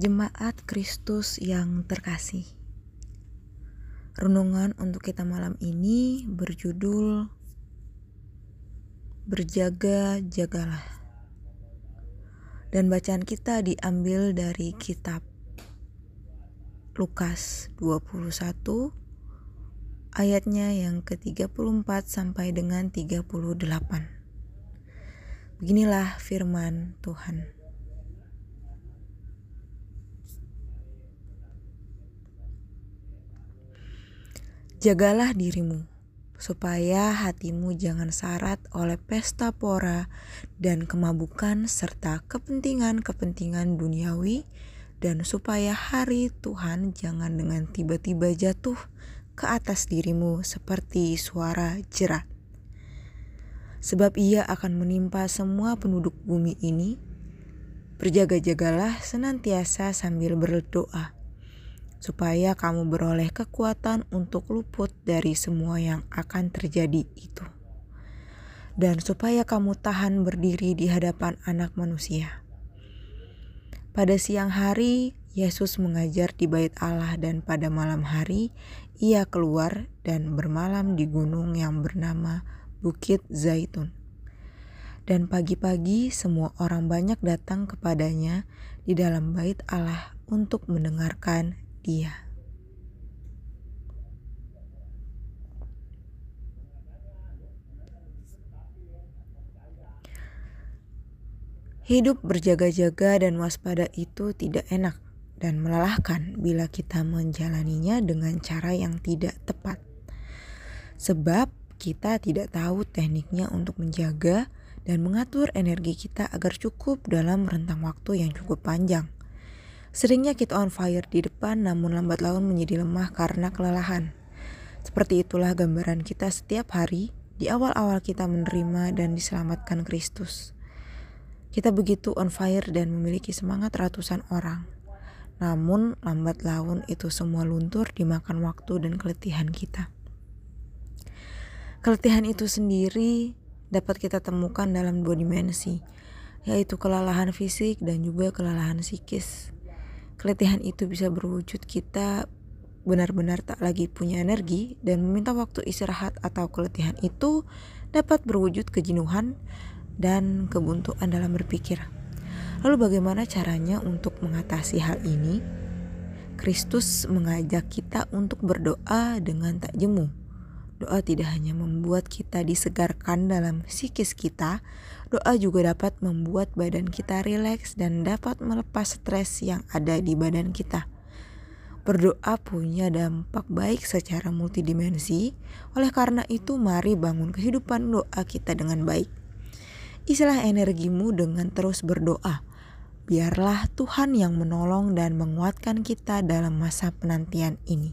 Jemaat Kristus yang terkasih. Renungan untuk kita malam ini berjudul Berjaga-jagalah. Dan bacaan kita diambil dari kitab Lukas 21 ayatnya yang ke-34 sampai dengan 38. Beginilah firman Tuhan. Jagalah dirimu, supaya hatimu jangan syarat oleh pesta pora dan kemabukan serta kepentingan-kepentingan duniawi dan supaya hari Tuhan jangan dengan tiba-tiba jatuh ke atas dirimu seperti suara jerat. Sebab ia akan menimpa semua penduduk bumi ini. Berjaga-jagalah senantiasa sambil berdoa supaya kamu beroleh kekuatan untuk luput dari semua yang akan terjadi itu, dan supaya kamu tahan berdiri di hadapan Anak Manusia. Pada siang hari, Yesus mengajar di Bait Allah, dan pada malam hari ia keluar dan bermalam di gunung yang bernama Bukit Zaitun. Dan pagi-pagi, semua orang banyak datang kepadanya di dalam Bait Allah untuk mendengarkan dia. Hidup berjaga-jaga dan waspada itu tidak enak dan melelahkan bila kita menjalaninya dengan cara yang tidak tepat. Sebab kita tidak tahu tekniknya untuk menjaga dan mengatur energi kita agar cukup dalam rentang waktu yang cukup panjang. Seringnya kita on fire di depan namun lambat laun menjadi lemah karena kelelahan. Seperti itulah gambaran kita setiap hari di awal-awal kita menerima dan diselamatkan Kristus. Kita begitu on fire dan memiliki semangat ratusan orang. Namun lambat laun itu semua luntur dimakan waktu dan keletihan kita. Keletihan itu sendiri dapat kita temukan dalam dua dimensi, yaitu kelelahan fisik dan juga kelelahan psikis. Keletihan itu bisa berwujud kita benar-benar tak lagi punya energi dan meminta waktu istirahat atau keletihan itu dapat berwujud kejenuhan dan kebuntuan dalam berpikir. Lalu bagaimana caranya untuk mengatasi hal ini? Kristus mengajak kita untuk berdoa dengan tak jemu. Doa tidak hanya membuat kita disegarkan dalam psikis kita, doa juga dapat membuat badan kita rileks dan dapat melepas stres yang ada di badan kita. Berdoa punya dampak baik secara multidimensi, oleh karena itu mari bangun kehidupan doa kita dengan baik. Isilah energimu dengan terus berdoa. Biarlah Tuhan yang menolong dan menguatkan kita dalam masa penantian ini.